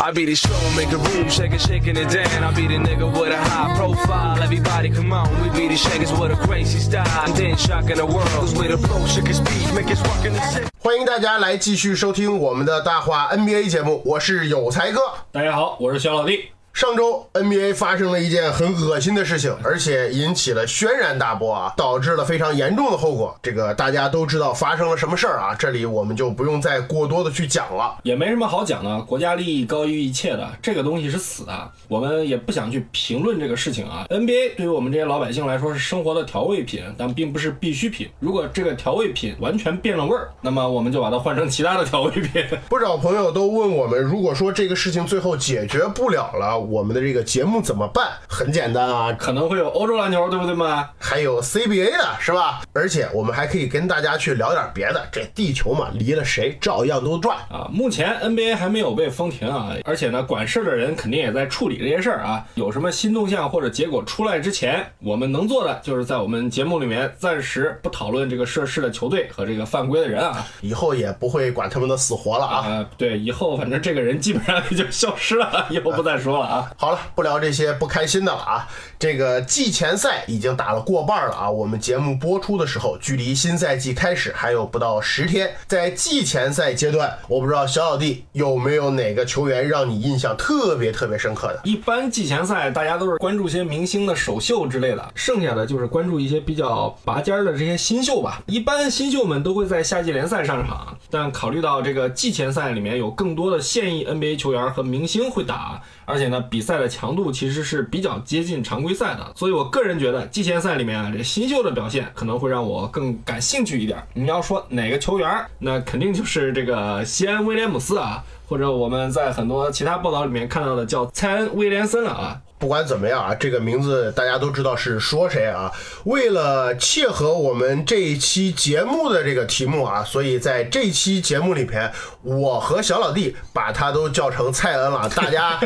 I be the show, make a room, shake it, shaking it down. I be the nigga with a high profile. Everybody come on, we be the shakers with a crazy style. And then shocking the world, cause with a flow, shake his speed, make us rockin' the city. 欢迎大家来继续收听我们的大话 NBA 节目，我是有才哥。大家好，我是小老弟。上周 NBA 发生了一件很恶心的事情，而且引起了轩然大波啊，导致了非常严重的后果。这个大家都知道发生了什么事儿啊，这里我们就不用再过多的去讲了。也没什么好讲的，国家利益高于一切的，这个东西是死的，我们也不想去评论这个事情啊。NBA 对于我们这些老百姓来说是生活的调味品，但并不是必需品。如果这个调味品完全变了味儿，那么我们就把它换成其他的调味品。不少朋友都问我们，如果说这个事情最后解决不了了，我们的这个节目怎么办？很简单啊，可能会有欧洲篮球，对不对嘛？还有 CBA 的是吧？而且我们还可以跟大家去聊点别的。这地球嘛，离了谁照样都转。啊，目前 NBA 还没有被封停啊，而且呢，管事的人肯定也在处理这些事儿啊。有什么新动向或者结果出来之前，我们能做的就是在我们节目里面暂时不讨论这个涉事的球队和这个犯规的人啊。以后也不会管他们的死活了啊。啊，对，以后反正这个人基本上也就消失了，以后不再说了啊。好了，不聊这些不开心的了啊。这个季前赛已经打了过半了啊。我们节目播出的时候，距离新赛季开始还有不到十天。在季前赛阶段，我不知道小老弟有没有哪个球员让你印象特别特别深刻的？一般季前赛大家都是关注些明星的首秀之类的，剩下的就是关注一些比较拔尖的这些新秀吧。一般新秀们都会在夏季联赛上场，但考虑到这个季前赛里面有更多的现役 NBA 球员和明星会打，而且呢比赛的强度其实是比较接近常规赛的，所以我个人觉得季前赛里面啊这新秀的表现可能会让我更感兴趣一点。你要说哪个球员，那肯定就是这个西安威廉姆斯啊。或者我们在很多其他报道里面看到的叫蔡恩·威廉森了啊。不管怎么样啊，这个名字大家都知道是说谁啊。为了切合我们这一期节目的这个题目啊，所以在这期节目里边，我和小老弟把他都叫成蔡恩了，大家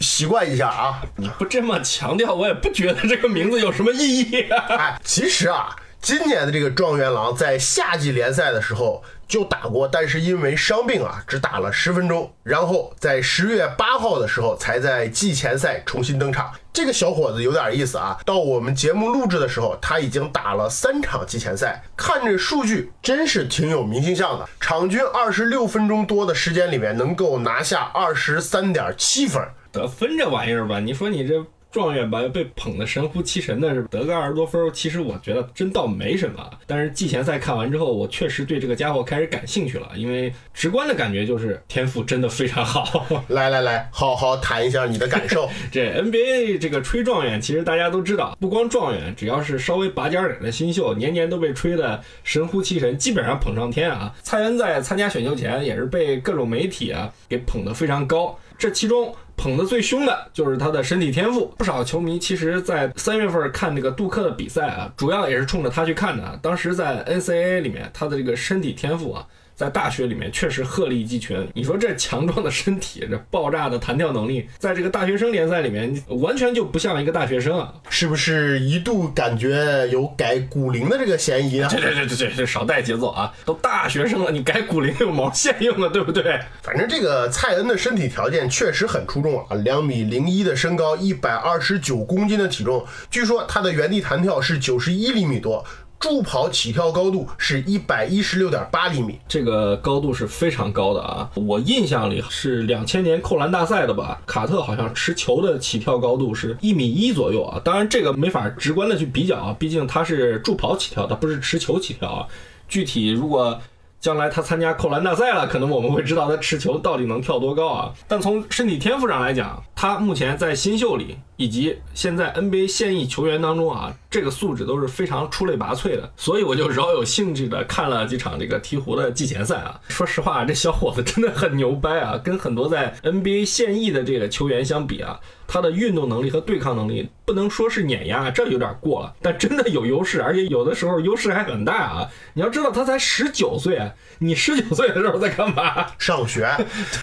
习惯一下啊。你不这么强调，我也不觉得这个名字有什么意义啊。哎，其实啊，今年的这个状元郎在夏季联赛的时候就打过，但是因为伤病啊，只打了十分钟，然后在十月八号的时候才在季前赛重新登场。这个小伙子有点意思啊，到我们节目录制的时候，他已经打了三场季前赛，看这数据真是挺有明星相的，场均二十六分钟多的时间里面能够拿下二十三点七分。得分这玩意儿吧，你说你这。状元吧，被捧得神乎其神的是得个二十多分，其实我觉得真倒没什么。但是季前赛看完之后，我确实对这个家伙开始感兴趣了，因为直观的感觉就是天赋真的非常好。来来来，好好谈一下你的感受。这 NBA 这个吹状元，其实大家都知道，不光状元，只要是稍微拔尖点的新秀，年年都被吹得神乎其神，基本上捧上天啊。蔡恩在参加选秀前也是被各种媒体啊给捧得非常高，这其中。捧得最凶的就是他的身体天赋，不少球迷其实，在三月份看这个杜克的比赛啊，主要也是冲着他去看的。当时在 NCAA 里面，他的这个身体天赋啊，在大学里面确实鹤立鸡群。你说这强壮的身体，这爆炸的弹跳能力，在这个大学生联赛里面，完全就不像一个大学生啊！是不是一度感觉有改骨龄的这个嫌疑啊？对对对对对，少带节奏啊！都大学生了，你改骨龄有毛线用啊？对不对？反正这个蔡恩的身体条件确实很出众啊，两米零一的身高，一百二十九公斤的体重，据说他的原地弹跳是九十一厘米多。助跑起跳高度是一百一十六点八厘米，这个高度是非常高的啊！我印象里是两千年扣篮大赛的吧，卡特好像持球的起跳高度是一米一左右啊。当然这个没法直观的去比较啊，毕竟他是助跑起跳，他不是持球起跳啊。具体如果将来他参加扣篮大赛了，可能我们会知道他持球到底能跳多高啊。但从身体天赋上来讲，他目前在新秀里以及现在 NBA 现役球员当中啊，这个素质都是非常出类拔萃的。所以我就饶有兴致的看了几场这个鹈鹕的季前赛啊。说实话，这小伙子真的很牛掰啊，跟很多在 NBA 现役的这个球员相比啊，他的运动能力和对抗能力不能说是碾压，这有点过了，但真的有优势，而且有的时候优势还很大啊！你要知道他才十九岁，你十九岁的时候在干嘛？上学。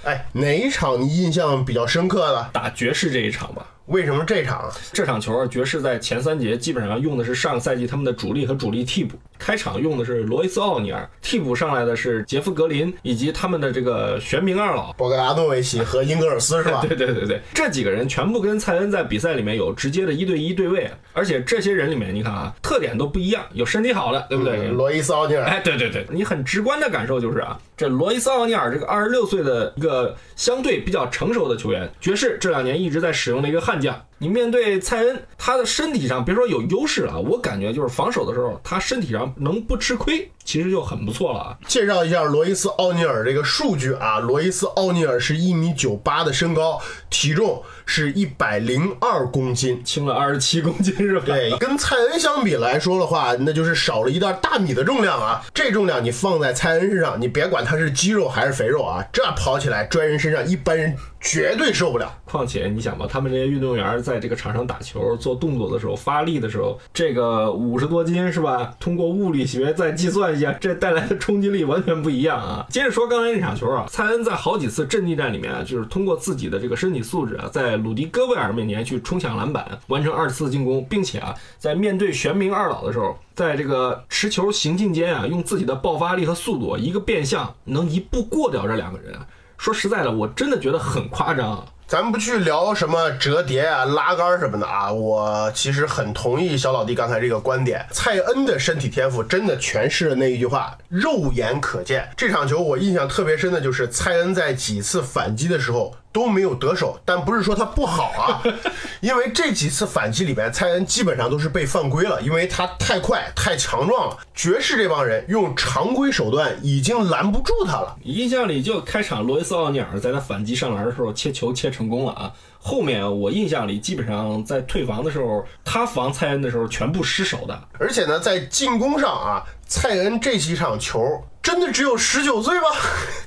哎，哪一场你印象比较深刻的？打爵士这一场吧。为什么这场？这场球啊，爵士在前三节基本上用的是上个赛季他们的主力和主力替补。开场用的是罗伊斯·奥尼尔，替补上来的是杰夫·格林以及他们的这个玄冥二老 博格达诺维奇和英格尔斯，是吧？对对对对，这几个人全部跟蔡恩在比赛里面有直接的一对一对位，而且这些人里面，你看啊，特点都不一样，有身体好的，对不对？罗伊斯·奥尼尔，哎，对对对，你很直观的感受就是啊，这罗伊斯·奥尼尔这个二十六岁的一个相对比较成熟的球员，爵士这两年一直在使用的一个悍将。你面对蔡恩，他的身体上别说有优势了，我感觉就是防守的时候，他身体上能不吃亏，其实就很不错了啊。介绍一下罗伊斯·奥尼尔这个数据啊，罗伊斯·奥尼尔是一米九八的身高，体重是一百零二公斤，轻了二十七公斤是吧？对，跟蔡恩相比来说的话，那就是少了一袋大米的重量啊。这重量你放在蔡恩身上，你别管他是肌肉还是肥肉啊，这跑起来拽人身上，一般人绝对受不了。况且你想吧，他们这些运动员在这个场上打球、做动作的时候、发力的时候，这个五十多斤是吧？通过物理学再计算一下，这带来的冲击力完全不一样啊！接着说刚才那场球啊，蔡恩在好几次阵地战里面啊，就是通过自己的这个身体素质啊，在鲁迪戈贝尔面前去冲抢篮板，完成二次进攻，并且啊，在面对玄冥二老的时候，在这个持球行进间啊，用自己的爆发力和速度，一个变向能一步过掉这两个人。说实在的，我真的觉得很夸张。咱们不去聊什么折叠啊、拉杆什么的啊，我其实很同意小老弟刚才这个观点。蔡恩的身体天赋真的诠释了那一句话“肉眼可见”。这场球我印象特别深的就是蔡恩在几次反击的时候都没有得手，但不是说他不好啊，因为这几次反击里边，蔡恩基本上都是被犯规了，因为他太快、太强壮了。爵士这帮人用常规手段已经拦不住他了。印象里就开场罗伊斯·奥尼尔在他反击上篮的时候切球切成功了啊。后面我印象里基本上在退防的时候，他防蔡恩的时候全部失手的。而且呢，在进攻上啊，蔡恩这几场球真的只有十九岁吗？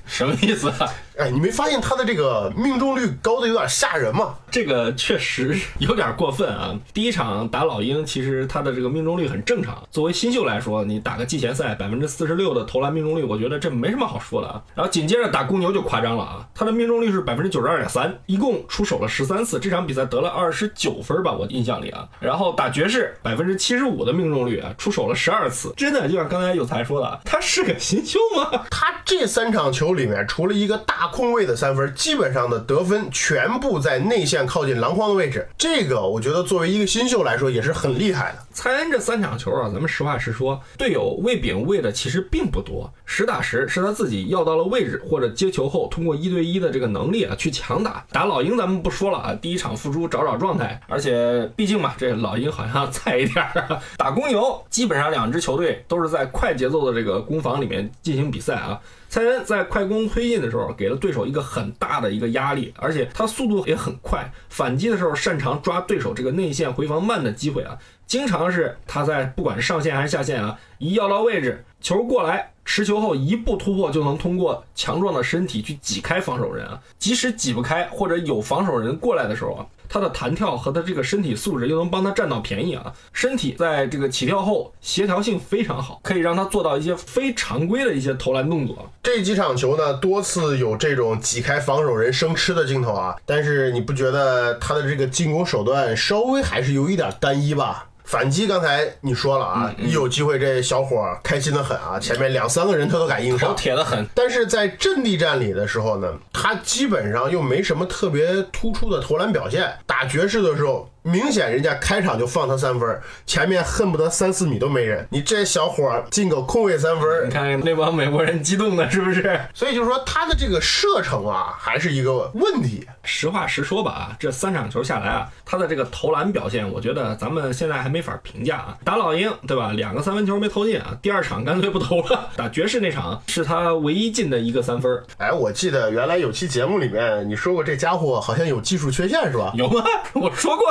什么意思啊？哎，你没发现他的这个命中率高的有点吓人吗？这个确实有点过分啊！第一场打老鹰，其实他的这个命中率很正常。作为新秀来说，你打个季前赛百分之四十六的投篮命中率，我觉得这没什么好说的啊。然后紧接着打公牛就夸张了啊，他的命中率是百分之九十二点三，一共出手了十三次，这场比赛得了二十九分吧，我印象里啊。然后打爵士百分之七十五的命中率啊，出手了十二次，真的就像刚才有才说的，他是个新秀吗？他这三场球里面，除了一个大空位的三分，基本上的得分全部在内线靠近篮筐的位置。这个我觉得作为一个新秀来说也是很厉害的。蔡恩这三场球啊，咱们实话实说，队友喂饼喂的其实并不多，实打实是他自己要到了位置或者接球后，通过一对一的这个能力啊去强打。打老鹰咱们不说了啊，第一场复出找找状态，而且毕竟嘛，这老鹰好像菜一点儿。打公牛，基本上两支球队都是在快节奏的这个攻防里面进行比赛啊。蔡恩在快攻推进的时候，给了对手一个很大的一个压力，而且他速度也很快，反击的时候擅长抓对手这个内线回防慢的机会啊，经常是他在不管是上线还是下线啊，一要到位置，球过来，持球后一步突破就能通过强壮的身体去挤开防守人啊，即使挤不开或者有防守人过来的时候啊。他的弹跳和他这个身体素质又能帮他占到便宜啊！身体在这个起跳后协调性非常好，可以让他做到一些非常规的一些投篮动作。这几场球呢，多次有这种挤开防守人生吃的镜头啊，但是你不觉得他的这个进攻手段稍微还是有一点单一吧？反击刚才你说了啊，一有机会这小伙开心的很啊，前面两三个人他都敢硬上，铁的很。但是在阵地战里的时候呢，他基本上又没什么特别突出的投篮表现。打爵士的时候。明显人家开场就放他三分，前面恨不得三四米都没人。你这小伙进个空位三分，你看那帮美国人激动的是不是？所以就是说他的这个射程啊，还是一个问题。实话实说吧啊，这三场球下来啊，他的这个投篮表现，我觉得咱们现在还没法评价啊。打老鹰对吧？两个三分球没投进啊，第二场干脆不投了。打爵士那场是他唯一进的一个三分。哎，我记得原来有期节目里面你说过这家伙好像有技术缺陷是吧？有吗？我说过。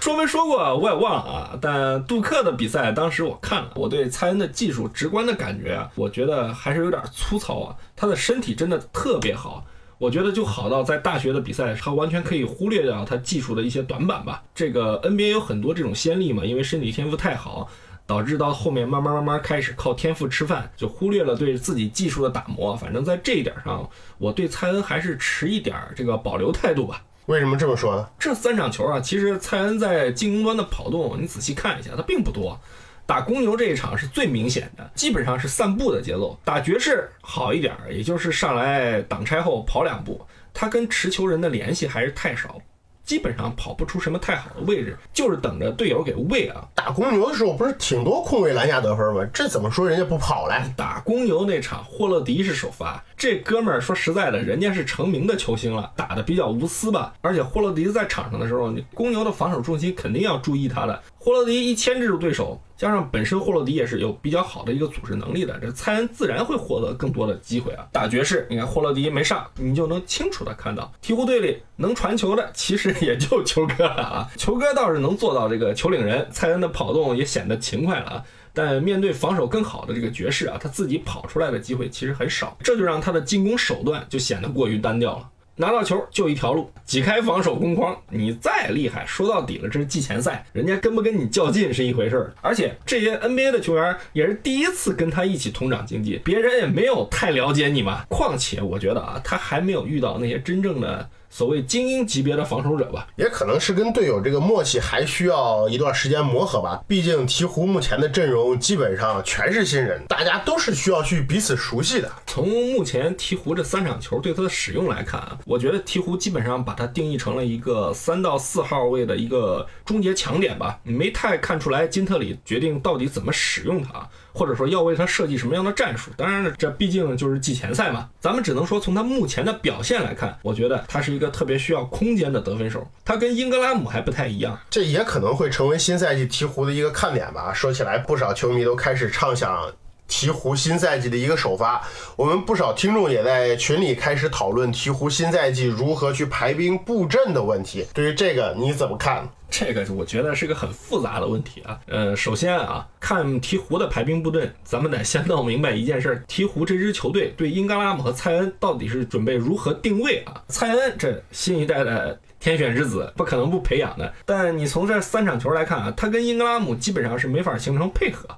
说没说过我也忘了啊，但杜克的比赛当时我看了，我对蔡恩的技术直观的感觉啊，我觉得还是有点粗糙啊。他的身体真的特别好，我觉得就好到在大学的比赛，他完全可以忽略掉他技术的一些短板吧。这个 NBA 有很多这种先例嘛，因为身体天赋太好，导致到后面慢慢慢慢开始靠天赋吃饭，就忽略了对自己技术的打磨。反正在这一点上，我对蔡恩还是持一点这个保留态度吧。为什么这么说呢？这三场球啊，其实蔡恩在进攻端的跑动，你仔细看一下，他并不多。打公牛这一场是最明显的，基本上是散步的节奏。打爵士好一点，也就是上来挡拆后跑两步，他跟持球人的联系还是太少，基本上跑不出什么太好的位置，就是等着队友给喂啊。打公牛的时候不是挺多空位篮下得分吗？这怎么说人家不跑嘞？打公牛那场，霍勒迪是首发，这哥们儿说实在的，人家是成名的球星了，打的比较无私吧。而且霍勒迪在场上的时候，你公牛的防守重心肯定要注意他的。霍勒迪一牵制住对手，加上本身霍洛迪也是有比较好的一个组织能力的，这蔡恩自然会获得更多的机会啊。打爵士，你看霍洛迪没上，你就能清楚的看到鹈鹕队里能传球的其实也就球哥了啊。球哥倒是能做到这个球领人，蔡恩的跑动也显得勤快了啊。但面对防守更好的这个爵士啊，他自己跑出来的机会其实很少，这就让他的进攻手段就显得过于单调了。拿到球就一条路，挤开防守攻框。你再厉害，说到底了，这是季前赛，人家跟不跟你较劲是一回事儿。而且这些 NBA 的球员也是第一次跟他一起同场竞技，别人也没有太了解你嘛。况且我觉得啊，他还没有遇到那些真正的。所谓精英级别的防守者吧，也可能是跟队友这个默契还需要一段时间磨合吧。毕竟鹈鹕目前的阵容基本上全是新人，大家都是需要去彼此熟悉的。从目前鹈鹕这三场球对他的使用来看啊，我觉得鹈鹕基本上把它定义成了一个三到四号位的一个终结强点吧，没太看出来金特里决定到底怎么使用它。或者说要为他设计什么样的战术？当然了，这毕竟就是季前赛嘛。咱们只能说从他目前的表现来看，我觉得他是一个特别需要空间的得分手。他跟英格拉姆还不太一样，这也可能会成为新赛季鹈鹕的一个看点吧。说起来，不少球迷都开始畅想鹈鹕新赛季的一个首发。我们不少听众也在群里开始讨论鹈鹕新赛季如何去排兵布阵的问题。对于这个，你怎么看？这个我觉得是个很复杂的问题啊。呃，首先啊，看鹈鹕的排兵布阵，咱们得先弄明白一件事：鹈鹕这支球队对英格拉姆和蔡恩到底是准备如何定位啊？蔡恩这新一代的天选之子，不可能不培养的。但你从这三场球来看啊，他跟英格拉姆基本上是没法形成配合。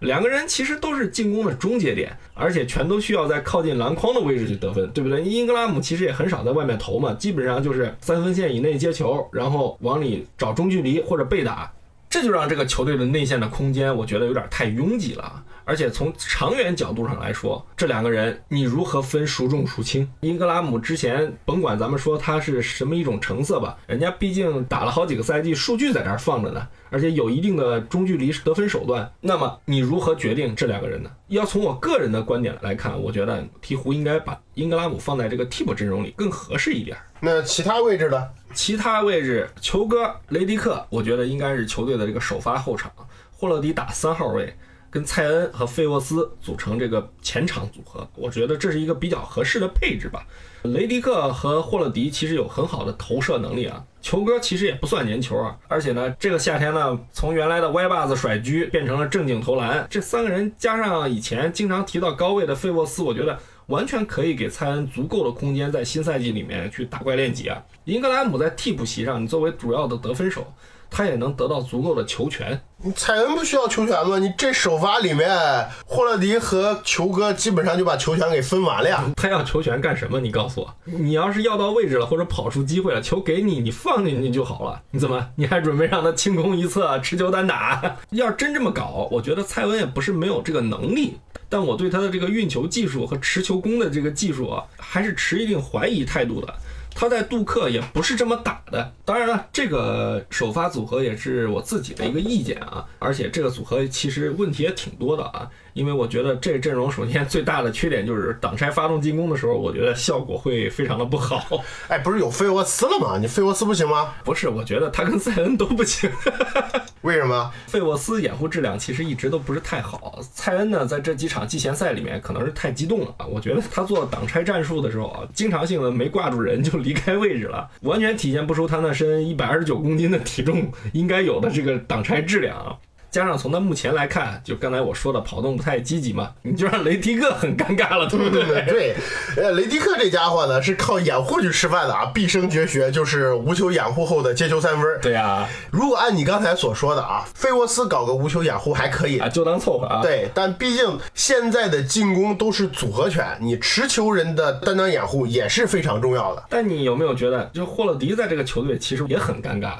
两个人其实都是进攻的终结点，而且全都需要在靠近篮筐的位置去得分，对不对？英格拉姆其实也很少在外面投嘛，基本上就是三分线以内接球，然后往里找中距离或者背打，这就让这个球队的内线的空间，我觉得有点太拥挤了。而且从长远角度上来说，这两个人你如何分孰重孰轻？英格拉姆之前甭管咱们说他是什么一种成色吧，人家毕竟打了好几个赛季，数据在这儿放着呢。而且有一定的中距离得分手段，那么你如何决定这两个人呢？要从我个人的观点来看，我觉得鹈鹕应该把英格拉姆放在这个替补阵容里更合适一点。那其他位置呢？其他位置，球哥雷迪克，我觉得应该是球队的这个首发后场，霍勒迪打三号位，跟蔡恩和费沃斯组成这个前场组合，我觉得这是一个比较合适的配置吧。雷迪克和霍勒迪其实有很好的投射能力啊。球哥其实也不算粘球啊，而且呢，这个夏天呢，从原来的歪把子甩狙变成了正经投篮。这三个人加上以前经常提到高位的费沃斯，我觉得完全可以给蔡恩足够的空间，在新赛季里面去打怪练级啊。英格拉姆在替补席上，你作为主要的得分手。他也能得到足够的球权。蔡恩不需要球权吗？你这首发里面，霍勒迪和球哥基本上就把球权给分完了呀。他要球权干什么？你告诉我，你要是要到位置了，或者跑出机会了，球给你，你放进去就好了。你怎么？你还准备让他清空一侧，持球单打？要是真这么搞，我觉得蔡恩也不是没有这个能力，但我对他的这个运球技术和持球攻的这个技术啊，还是持一定怀疑态度的。他在杜克也不是这么打的，当然了，这个首发组合也是我自己的一个意见啊，而且这个组合其实问题也挺多的啊。因为我觉得这阵容首先最大的缺点就是挡拆发动进攻的时候，我觉得效果会非常的不好。哎，不是有费沃斯了吗？你费沃斯不行吗？不是，我觉得他跟塞恩都不行。为什么？费沃斯掩护质量其实一直都不是太好。蔡恩呢，在这几场季前赛里面可能是太激动了啊。我觉得他做挡拆战术的时候啊，经常性的没挂住人就离开位置了，完全体现不出他那身一百二十九公斤的体重应该有的这个挡拆质量啊。加上从他目前来看，就刚才我说的跑动不太积极嘛，你就让雷迪克很尴尬了，对不对？对，呃，雷迪克这家伙呢是靠掩护去吃饭的啊，毕生绝学就是无球掩护后的接球三分。对呀、如果按你刚才所说的啊，费沃斯搞个无球掩护还可以啊，，就当凑合啊。对，但毕竟现在的进攻都是组合拳，你持球人的担当掩护也是非常重要的。但你有没有觉得，就霍勒迪在这个球队其实也很尴尬？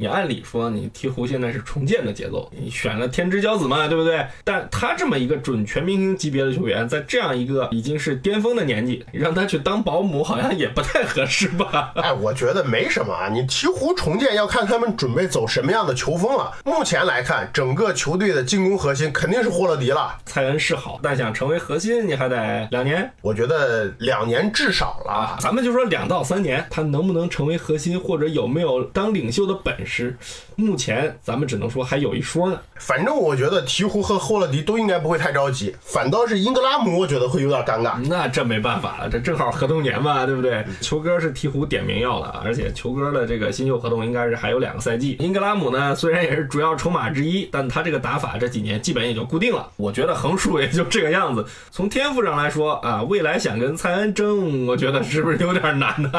你按理说，你鹈鹕现在是重建的节奏，你选了天之骄子嘛，对不对？但他这么一个准全明星级别的球员，在这样一个已经是巅峰的年纪，让他去当保姆，好像也不太合适吧？哎，我觉得没什么啊，你鹈鹕重建要看他们准备走什么样的球风了。目前来看，整个球队的进攻核心肯定是霍勒迪了。蔡恩是好，但想成为核心，你还得两年我觉得两年至少了啊。咱们就说两到三年，他能不能成为核心，或者有没有当领袖的本事？目前咱们只能说还有一说呢。反正我觉得鹈鹕和霍勒迪都应该不会太着急，反倒是英格拉姆，我觉得会有点尴尬。那这没办法了，这正好合同年嘛，对不对？球哥是鹈鹕点名要的，而且球哥的这个新秀合同应该是还有两个赛季。英格拉姆呢，虽然也是主要筹码之一，但他这个打法这几年基本也就固定了。我觉得横竖也就这个样子。从天赋上来说啊，未来想跟蔡恩争，我觉得是不是有点难呢、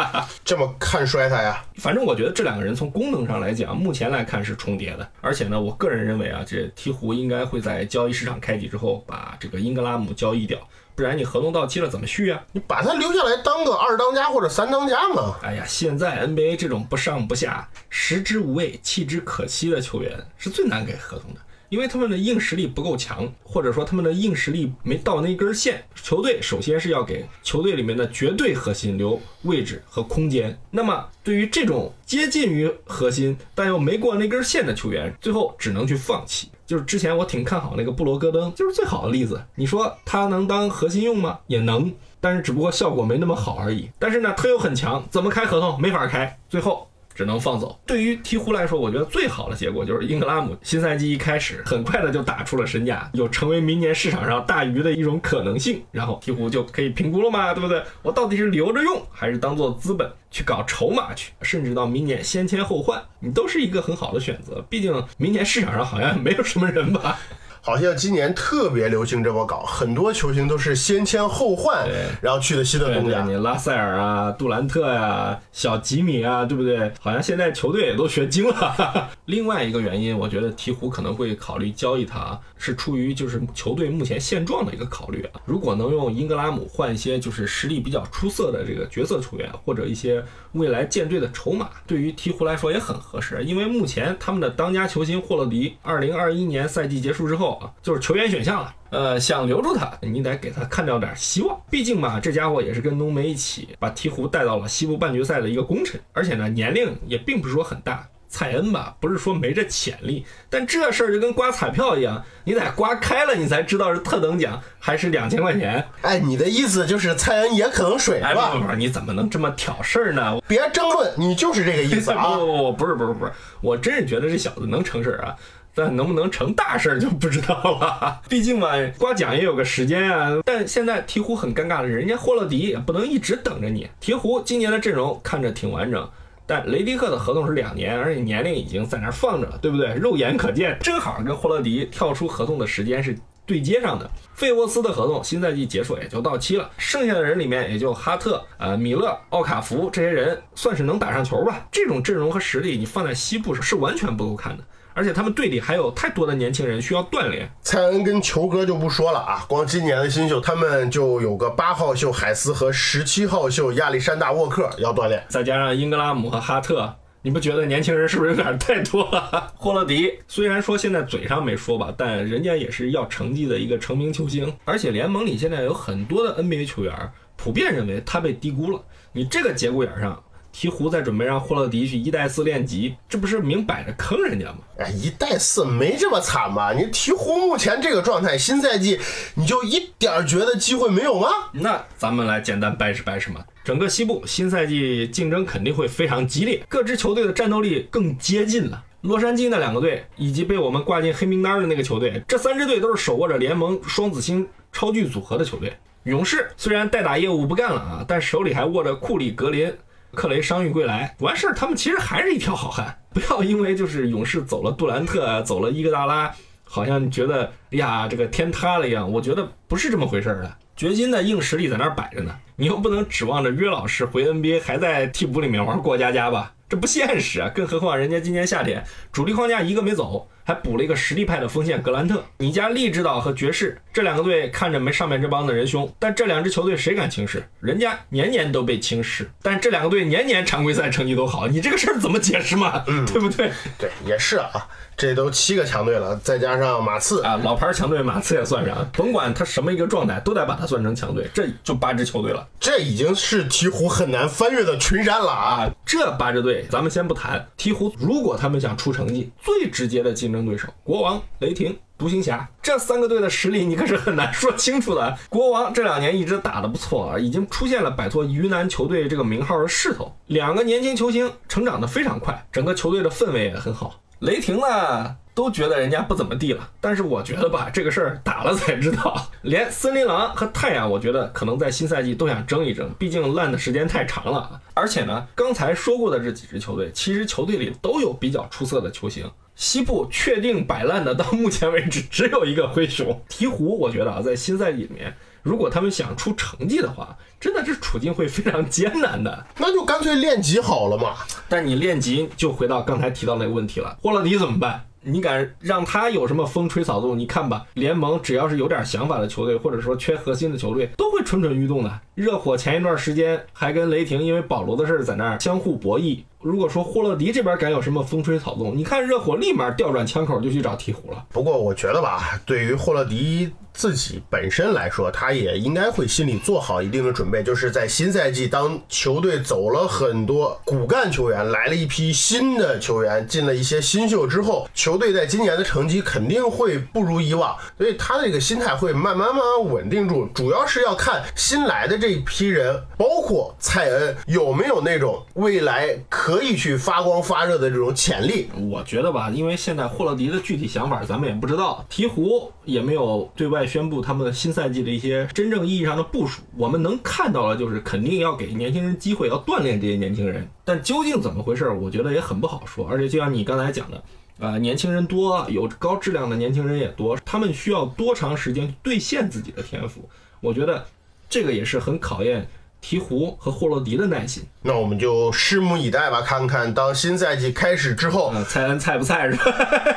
这么看衰他呀？反正我觉得这两个人从功能上来讲，目前来看是重叠的。而且呢，我个人认为啊，这鹈鹕应该会在交易市场开启之后把这个英格拉姆交易掉，不然你合同到期了怎么续啊？你把他留下来当个二当家或者三当家嘛。哎呀，现在 NBA 这种不上不下、食之无味、弃之可惜的球员是最难给合同的，因为他们的硬实力不够强，或者说他们的硬实力没到那根线。球队首先是要给球队里面的绝对核心留位置和空间。那么对于这种接近于核心但又没过那根线的球员，最后只能去放弃。就是之前我挺看好那个布罗戈登，就是最好的例子。你说他能当核心用吗？也能，但是只不过效果没那么好而已。但是呢，他又很强，怎么开合同？没法开，最后只能放走。对于鹈鹕来说，我觉得最好的结果就是英格拉姆新赛季一开始很快的就打出了身价，有成为明年市场上大鱼的一种可能性。然后鹈鹕就可以评估了嘛，对不对？我到底是留着用，还是当做资本去搞筹码去，甚至到明年先签后换，你都是一个很好的选择。毕竟明年市场上好像没有什么人吧。好像今年特别流行这么搞，很多球星都是先签后换对，然后去的新的东家。你拉塞尔啊、杜兰特呀、小吉米啊，对不对？好像现在球队也都学精了。另外一个原因，我觉得鹈鹕可能会考虑交易他，是出于就是球队目前现状的一个考虑啊。如果能用英格拉姆换一些就是实力比较出色的这个角色球员，或者一些未来建队的筹码，对于鹈鹕来说也很合适。因为目前他们的当家球星霍勒迪，二零二一年赛季结束之后啊，就是球员选项了。呃，想留住他，你得给他看到点希望。毕竟嘛，这家伙也是跟浓眉一起把鹈鹕带到了西部半决赛的一个功臣，而且呢，年龄也并不是说很大。蔡恩吧，不是说没这潜力，但这事儿就跟刮彩票一样，你得刮开了，你才知道是特等奖还是两千块钱。哎，你的意思就是蔡恩也可能水哎，是吧？不不不，你怎么能这么挑事儿呢？别争论，你就是这个意思啊。不不不，不是不是不是，我真是觉得这小子能成事儿啊。但能不能成大事儿就不知道了，毕竟嘛，刮奖也有个时间啊。但现在鹈鹕很尴尬的是，人家霍勒迪也不能一直等着你。鹈鹕今年的阵容看着挺完整，但雷迪克的合同是两年，而且年龄已经在那放着了，对不对？肉眼可见，正好跟霍勒迪跳出合同的时间是对接上的。费沃斯的合同新赛季结束也就到期了，剩下的人里面也就哈特、呃米勒、奥卡福这些人算是能打上球吧。这种阵容和实力，你放在西部是是完全不够看的。而且他们队里还有太多的年轻人需要锻炼。蔡恩跟球哥就不说了啊，光今年的新秀，他们就有个八号秀海斯和十七号秀亚历山大沃克要锻炼。再加上英格拉姆和哈特，你不觉得年轻人是不是有点太多了？霍勒迪虽然说现在嘴上没说吧，但人家也是要成绩的一个成名球星，而且联盟里现在有很多的 NBA 球员普遍认为他被低估了。你这个节骨眼上。鹈鹕在准备让霍勒迪去一带四练级，这不是明摆着坑人家吗？哎，一带四没这么惨吧？你鹈鹕目前这个状态，新赛季你就一点觉得机会没有吗？那咱们来简单掰扯掰扯嘛。整个西部新赛季竞争肯定会非常激烈，各支球队的战斗力更接近了。洛杉矶那两个队，以及被我们挂进黑名单的那个球队，这三支队都是手握着联盟双子星超巨组合的球队。勇士虽然代打业务不干了啊，但手里还握着库里、格林。克雷伤愈归来，完事儿，他们其实还是一条好汉。不要因为就是勇士走了杜兰特，走了伊戈达拉，好像觉得哎呀这个天塌了一样。我觉得不是这么回事儿的。掘金的硬实力在那儿摆着呢，你又不能指望着约老师回 NBA 还在替补里面玩过家家吧？这不现实啊！更何况人家今年夏天主力框架一个没走，还补了一个实力派的锋线格兰特。你家利指导和爵士这两个队看着没上面这帮的人凶，但这两支球队谁敢轻视？人家年年都被轻视，但这两个队年年常规赛成绩都好，你这个事儿怎么解释嘛？对不对？对，也是啊，这都七个强队了，再加上马刺啊，老牌强队马刺也算上，甭管他什么一个状态，都得把他算成强队，这就八支球队了。这已经是鹈鹕很难翻越的群山了啊！这八支队咱们先不谈，鹈鹕如果他们想出成绩，最直接的竞争对手国王、雷霆、独行侠这三个队的实力，你可是很难说清楚的。国王这两年一直打得不错啊，已经出现了摆脱鱼腩球队这个名号的势头，两个年轻球星成长得非常快，整个球队的氛围也很好。雷霆呢？都觉得人家不怎么地了，但是我觉得吧，这个事儿打了才知道。连森林狼和太阳，我觉得可能在新赛季都想争一争，毕竟烂的时间太长了。而且呢，刚才说过的这几支球队，其实球队里都有比较出色的球星。西部确定摆烂的，到目前为止只有一个灰熊。鹈鹕，我觉得啊，在新赛季里面，如果他们想出成绩的话，真的是处境会非常艰难的。那就干脆练级好了嘛。但你练级，就回到刚才提到那个问题了，霍勒迪怎么办？你敢让他有什么风吹草动？你看吧，联盟只要是有点想法的球队，或者说缺核心的球队，都会蠢蠢欲动的。热火前一段时间还跟雷霆因为保罗的事在那儿相互博弈。如果说霍勒迪这边敢有什么风吹草动，你看热火立马调转枪口就去找鹈鹕了。不过我觉得吧，对于霍勒迪。自己本身来说，他也应该会心里做好一定的准备，就是在新赛季，当球队走了很多骨干球员，来了一批新的球员，进了一些新秀之后，球球队在今年的成绩肯定会不如以往，所以他这个心态会慢慢慢慢稳定住。主要是要看新来的这一批人，包括蔡恩有没有那种未来可以去发光发热的这种潜力。我觉得吧，因为现在霍勒迪的具体想法咱们也不知道，鹈鹕也没有对外。宣布他们新赛季的一些真正意义上的部署，我们能看到的就是肯定要给年轻人机会，要锻炼这些年轻人。但究竟怎么回事，我觉得也很不好说。而且就像你刚才讲的，啊，年轻人多，有高质量的年轻人也多，他们需要多长时间兑现自己的天赋？我觉得这个也是很考验。鹈鹕和霍洛迪的耐心，那我们就拭目以待吧，看看当新赛季开始之后，蔡恩菜不菜是吧？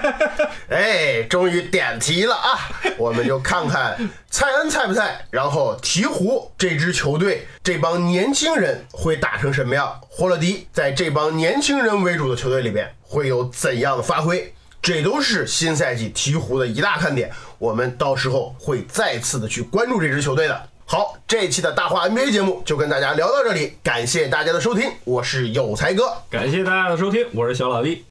哎，终于点题了啊！我们就看看蔡恩菜不菜，然后鹈鹕这支球队这帮年轻人会打成什么样？霍洛迪在这帮年轻人为主的球队里边会有怎样的发挥？这都是新赛季鹈鹕的一大看点，我们到时候会再次的去关注这支球队的。好，这一期的大话 NBA 节目就跟大家聊到这里，感谢大家的收听，我是有才哥，感谢大家的收听，我是小老弟。